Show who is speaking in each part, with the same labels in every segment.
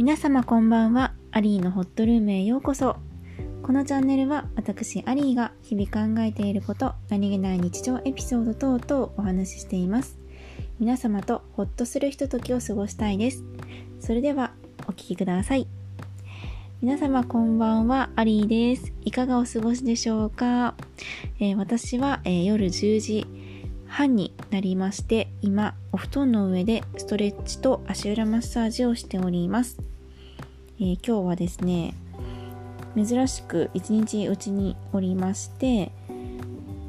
Speaker 1: 皆様こんばんは。アリーのホットルームへようこそ。このチャンネルは私アリーが日々考えていること、何気ない日常エピソード等々お話ししています。皆様とホッとするひとときを過ごしたいです。それではお聴きください。皆様こんばんは、アリーです。いかがお過ごしでしょうか、えー、私は、えー、夜10時半になりまして今お布団の上でストレッチと足裏マッサージをしております、えー、今日はですね珍しく一日うちにおりまして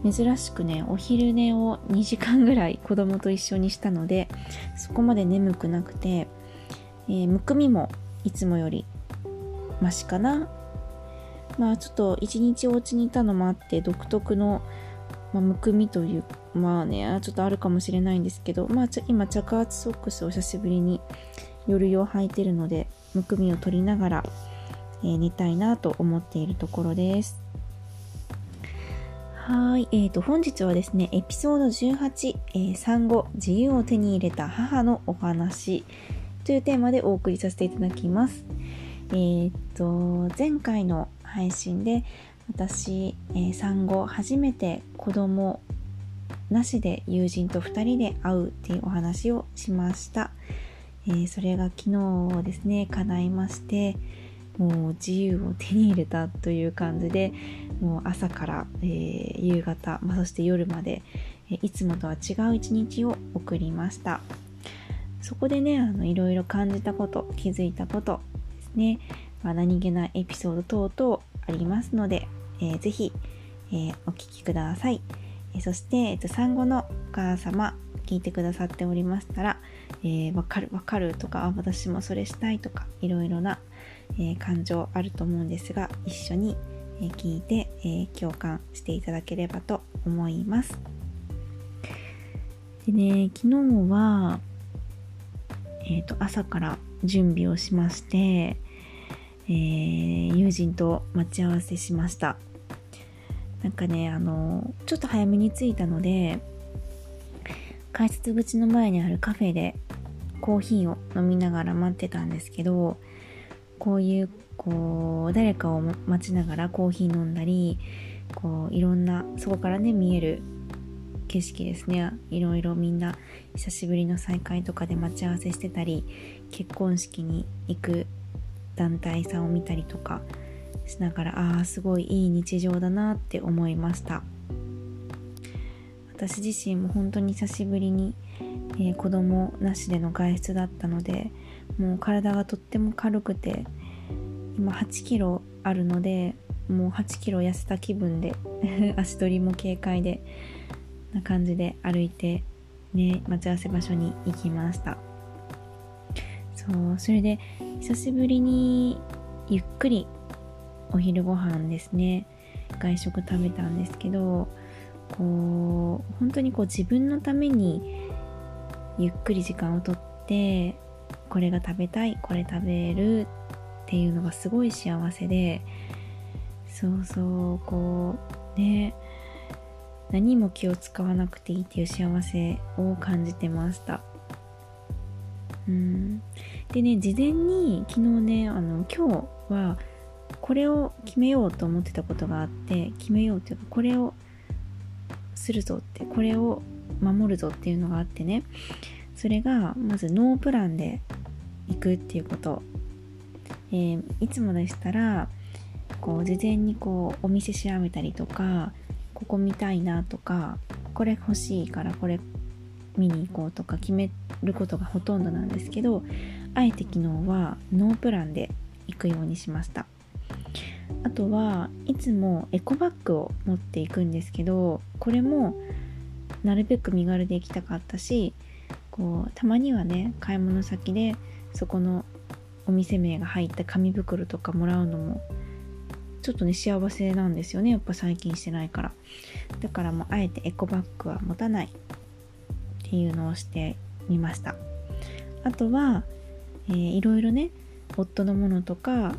Speaker 1: 珍しくねお昼寝を2時間ぐらい子供と一緒にしたのでそこまで眠くなくて、えー、むくみもいつもよりマシかな。まあちょっと一日お家にいたのもあって独特のまあ、むくみというまあねちょっとあるかもしれないんですけど、まあ、今着圧ソックスを久しぶりに夜用履いてるのでむくみを取りながら、えー、寝たいなと思っているところです。はい、えーと、本日はですねエピソード18、えー、産後自由を手に入れた母のお話というテーマでお送りさせていただきます。えーと前回の配信で私、えー、産後初めて子供なしで友人と2人で会うっていうお話をしました、えー、それが昨日ですね叶いましてもう自由を手に入れたという感じでもう朝から、えー、夕方、まあ、そして夜まで、いつもとは違う一日を送りましたそこでねあのいろいろ感じたこと気づいたことですね、まあ、何気ないエピソード等々ありますのでえー、ぜひ、えー、お聞きください。そして、えっと、産後のお母様、聞いてくださっておりましたら、えー、わかるわかるとか、私もそれしたいとか、いろいろな、えー、感情あると思うんですが、一緒に、聞いて、え、共感していただければと思います。でね、昨日は、えっ、ー、と、朝から準備をしまして、えー、友人と待ち合わせしました。なんかねあのちょっと早めに着いたので改札口の前にあるカフェでコーヒーを飲みながら待ってたんですけどこういうこう誰かを待ちながらコーヒー飲んだりこういろんなそこからね見える景色ですね。いろいろみんな久しぶりの再会とかで待ち合わせしてたり結婚式に行く団体さんを見たりとかしながらああすごいいい日常だなって思いました。私自身も本当に久しぶりに、えー、子供なしでの外出だったのでもう体がとっても軽くて今8キロあるのでもう8キロ痩せた気分で 足取りも軽快でな感じで歩いてね待ち合わせ場所に行きました。そうそれで久しぶりにゆっくりお昼ご飯ですね外食食べたんですけどこう本当にこう自分のためにゆっくり時間をとってこれが食べたいこれ食べるっていうのがすごい幸せでそうそうこうね何も気を使わなくていいっていう幸せを感じてました。うん。でね事前に昨日ねあの今日はこれを決めようと思ってたことがあって決めようっていうかこれをするぞってこれを守るぞっていうのがあってね。それがまずノープランで行くっていうこと、えー、いつもでしたらこう事前にこうお店調べたりとかここ見たいなとかこれ欲しいからこれ見に行こうとか決めることがほとんどなんですけどあえて昨日はノープランで行くようにしました。あとはいつもエコバッグを持っていくんですけどこれもなるべく身軽で行きたかったしこうたまにはね買い物先でそこのお店名が入った紙袋とかもらうのもちょっとね幸せなんですよね。やっぱ最近してないから。だからもうあえてエコバッグは持たないっていうのをしてみました。あとは、えー、いろいろね夫のものとか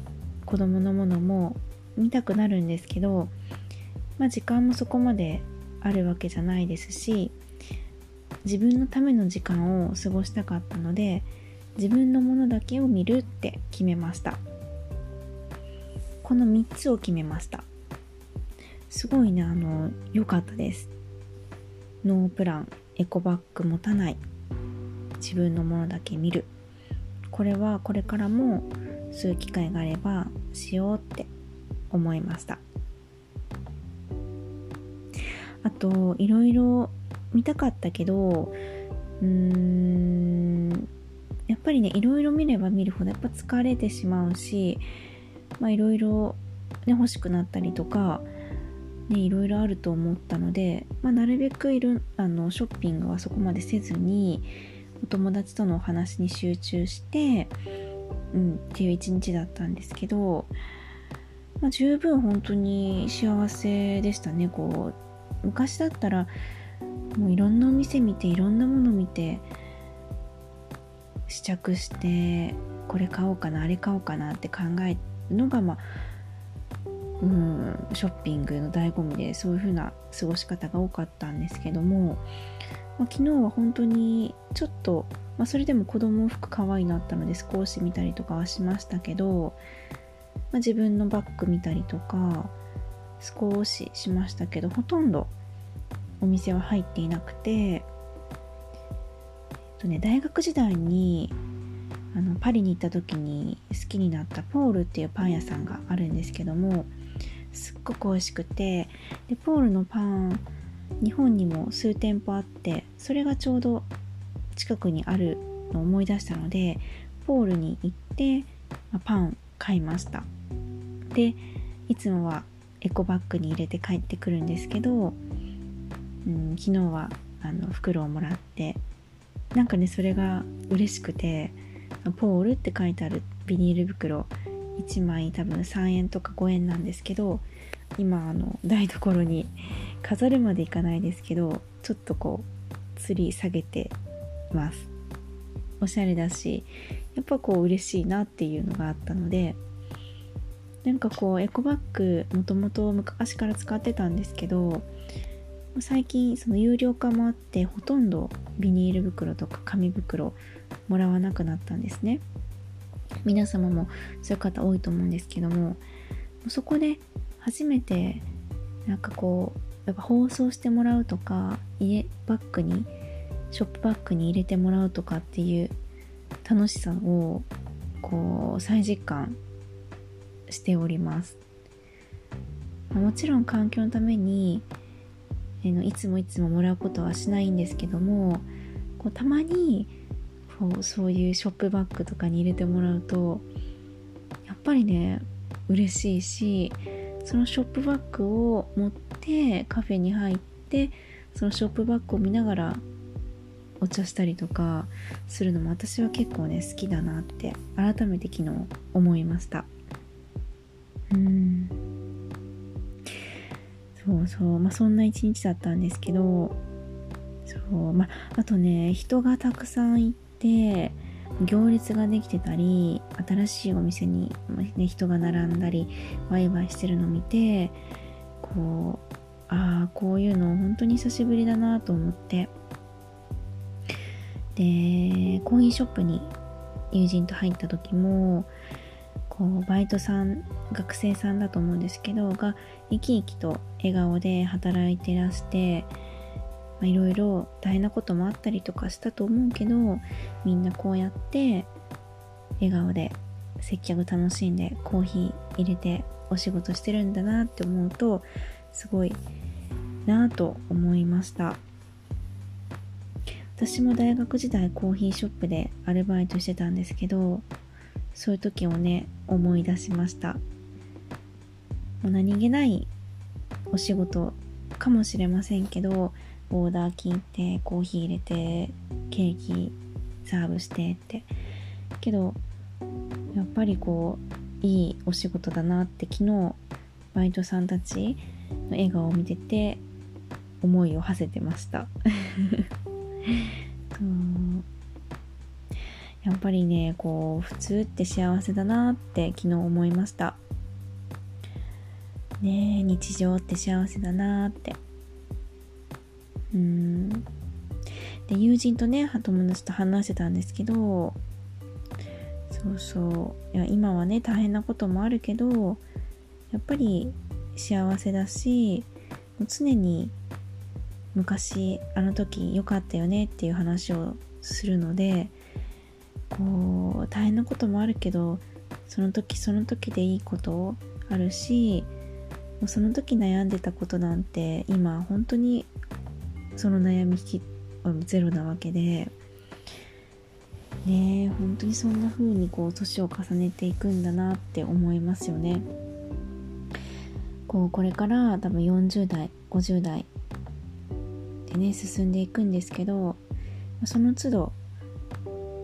Speaker 1: 子供のものも見たくなるんですけど、まあ、時間もそこまであるわけじゃないですし自分のための時間を過ごしたかったので自分のものだけを見るって決めました。この3つを決めました。すごいねあの良かったです。ノープランエコバッグ持たない。自分のものだけ見る。これはこれからもする機会があればしようって思いました。あといろいろ見たかったけどうーんやっぱりねいろいろ見れば見るほどやっぱ疲れてしまうしいろいろ欲しくなったりとかいろいろあると思ったので、まあ、なるべくいるあのショッピングはそこまでせずにお友達とのお話に集中して、うん、っていう一日だったんですけど、まあ、十分本当に幸せでしたねこう昔だったらもういろんなお店見ていろんなもの見て試着してこれ買おうかなあれ買おうかなって考えるのがまあうんショッピングの醍醐味でそういう風な過ごし方が多かったんですけども、まあ、昨日は本当にちょっと、まあ、それでも子供服可愛いなったので少し見たりとかはしましたけど、まあ、自分のバッグ見たりとか少ししましたけどほとんどお店は入っていなくて、えっとね、大学時代にあのパリに行った時に好きになったポールっていうパン屋さんがあるんですけどもすっごく美味しくてでポールのパン日本にも数店舗あってそれがちょうど近くにあるのを思い出したのでポールに行って、ま、パン買いました。でいつもはエコバッグに入れて帰ってくるんですけどうん、昨日はあの袋をもらってなんかねそれが嬉しくてポールって書いてあるビニール袋1枚多分3円とか5円なんですけど今あの台所に飾るまでいかないですけどちょっとこうツリー下げてます。おしゃれだしやっぱこう嬉しいなっていうのがあったのでなんかこうエコバッグもともと昔から使ってたんですけど最近その有料化もあってほとんどビニール袋とか紙袋もらわなくなったんですね。皆様もそういう方多いと思うんですけどもそこで初めてなんかこうやっぱ包装してもらうとか家バッグにショップバッグに入れてもらうとかっていう楽しさをこう再実感しております。もちろん環境のためにのいつもいつももらうことはしないんですけどもこうたまにこうそういうショップバッグとかに入れてもらうとやっぱりね嬉しいしそのショップバッグを持ってカフェに入ってそのショップバッグを見ながらお茶したりとかするのも私は結構ね好きだなって改めて昨日思いました。そうそう。まあそんな一日だったんですけどそう。まああとね人がたくさんいて行列ができてたり新しいお店に、ね、人が並んだりワイワイしてるのを見てこうああこういうの本当に久しぶりだなと思って。でコーヒーショップに友人と入った時もこうバイトさん学生さんだと思うんですけどが生き生きと笑顔で働いてらしていろいろ大変なこともあったりとかしたと思うけどみんなこうやって笑顔で接客楽しんでコーヒー入れてお仕事してるんだなって思うとすごいなぁと思いました。私も大学時代コーヒーショップでアルバイトしてたんですけどそういう時をね思い出しました。もう何気ないお仕事かもしれませんけどオーダー聞いてコーヒー入れてケーキサーブしてって。けどやっぱりこういいお仕事だなって昨日バイトさんたちの笑顔を見てて思いを馳せてました。やっぱりねこう普通って幸せだなって昨日思いました。ね日常って幸せだなって。うん。で友人とね友達と話してたんですけどそうそう。いや今はね大変なこともあるけどやっぱり幸せだし常に昔あの時良かったよねっていう話をするのでこう大変なこともあるけどその時その時でいいことあるしもうその時悩んでたことなんて今本当にその悩み引きゼロなわけでね本当にそんな風にこう年を重ねていくんだなって思いますよね。こうこれから多分40代50代でね進んでいくんですけどその都度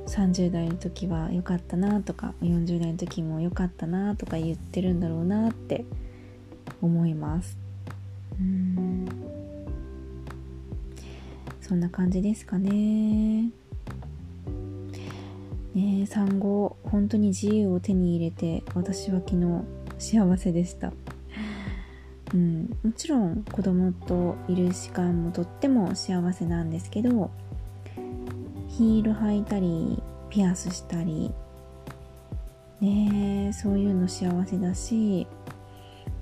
Speaker 1: 30代の時は良かったなとか40代の時も良かったなとか言ってるんだろうなって思います。うん。そんな感じですかね。ね産後本当に自由を手に入れて私は昨日幸せでした。うん、もちろん子供といる時間もとっても幸せなんですけどヒール履いたりピアスしたり。ねそういうの幸せだし、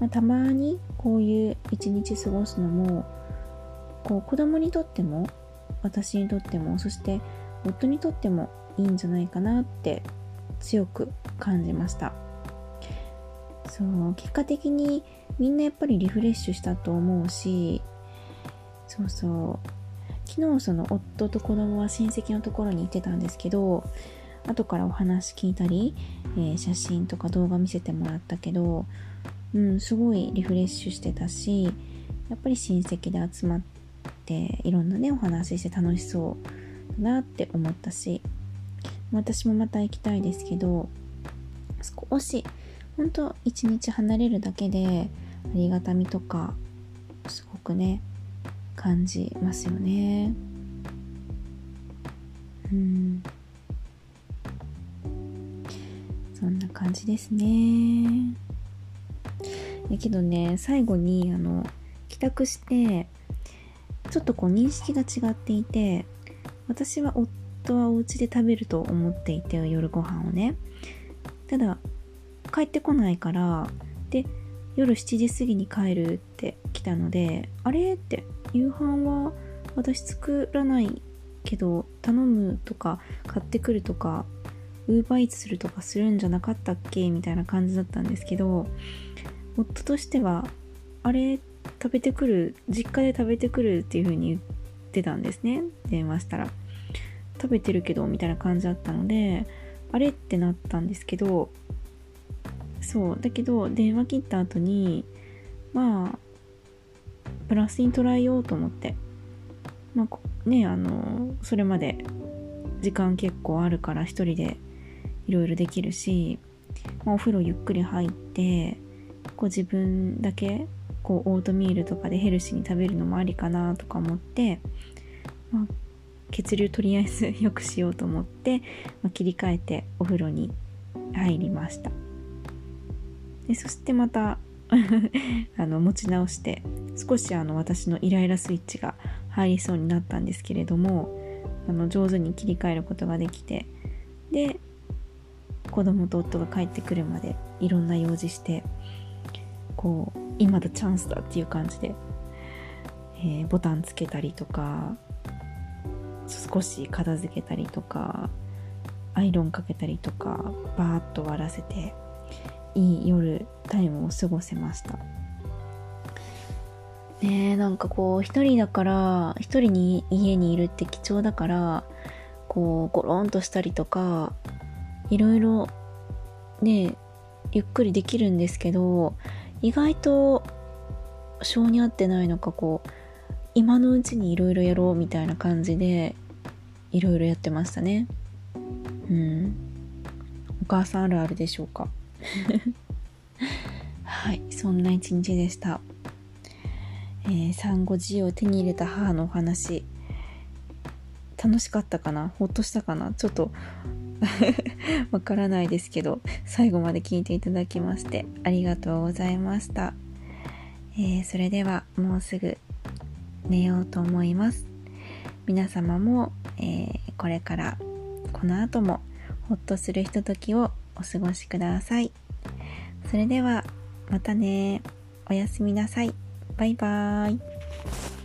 Speaker 1: まあ、たまにこういう一日過ごすのもこう子供にとっても私にとってもそして夫にとってもいいんじゃないかなって強く感じました。そう結果的にみんなやっぱりリフレッシュしたと思うしそうそう。昨日その夫と子供は親戚のところに行ってたんですけど後からお話聞いたり、えー、写真とか動画見せてもらったけどうんすごいリフレッシュしてたしやっぱり親戚で集まっていろんなねお話しして楽しそうだなって思ったし私もまた行きたいですけど少し本当一日離れるだけでありがたみとかすごくね感じますよね。うん。そんな感じですね。だけどね最後にあの帰宅してちょっとこう認識が違っていて私は夫はお家で食べると思っていて夜ご飯をね。ただ帰ってこないからで夜7時過ぎに帰るって来たのであれ？って夕飯は私作らないけど頼むとか買ってくるとかウーバーイーツするとかするんじゃなかったっけ？みたいな感じだったんですけど夫としてはあれ食べてくる実家で食べてくるっていう風に言ってたんですね。電話したら。食べてるけどみたいな感じだったのであれってなったんですけどそうだけど電話切った後にまあプラスに捉えようと思って。まあねあのそれまで時間結構あるから一人でいろいろできるし、まあ、お風呂ゆっくり入ってこう自分だけこうオートミールとかでヘルシーに食べるのもありかなとか思って、まあ、血流とりあえず良くしようと思って、まあ、切り替えてお風呂に入りました。でそしてまたあの持ち直して少しあの私のイライラスイッチが入りそうになったんですけれどもあの上手に切り替えることができてで子供と夫が帰ってくるまでいろんな用事してこう今だチャンスだっていう感じで、えー、ボタンつけたりとか少し片付けたりとかアイロンかけたりとかバーッと終わらせていい夜タイムを過ごせました。ねえなんかこう一人だから一人に家にいるって貴重だからこうゴロンとしたりとかいろいろねゆっくりできるんですけど意外と性に合ってないのかこう今のうちにいろいろやろうみたいな感じでいろいろやってましたね。うん。お母さんあるあるでしょうか。はいそんな一日でした、えー、産後自由を手に入れた母のお話。楽しかったかな？ほっとしたかな？ちょっと わからないですけど最後まで聞いていただきましてありがとうございました、えー、それではもうすぐ寝ようと思います。皆様も、えー、これからこの後もほっとするひとときをお過ごしください。それでは、またね。おやすみなさい。バイバーイ。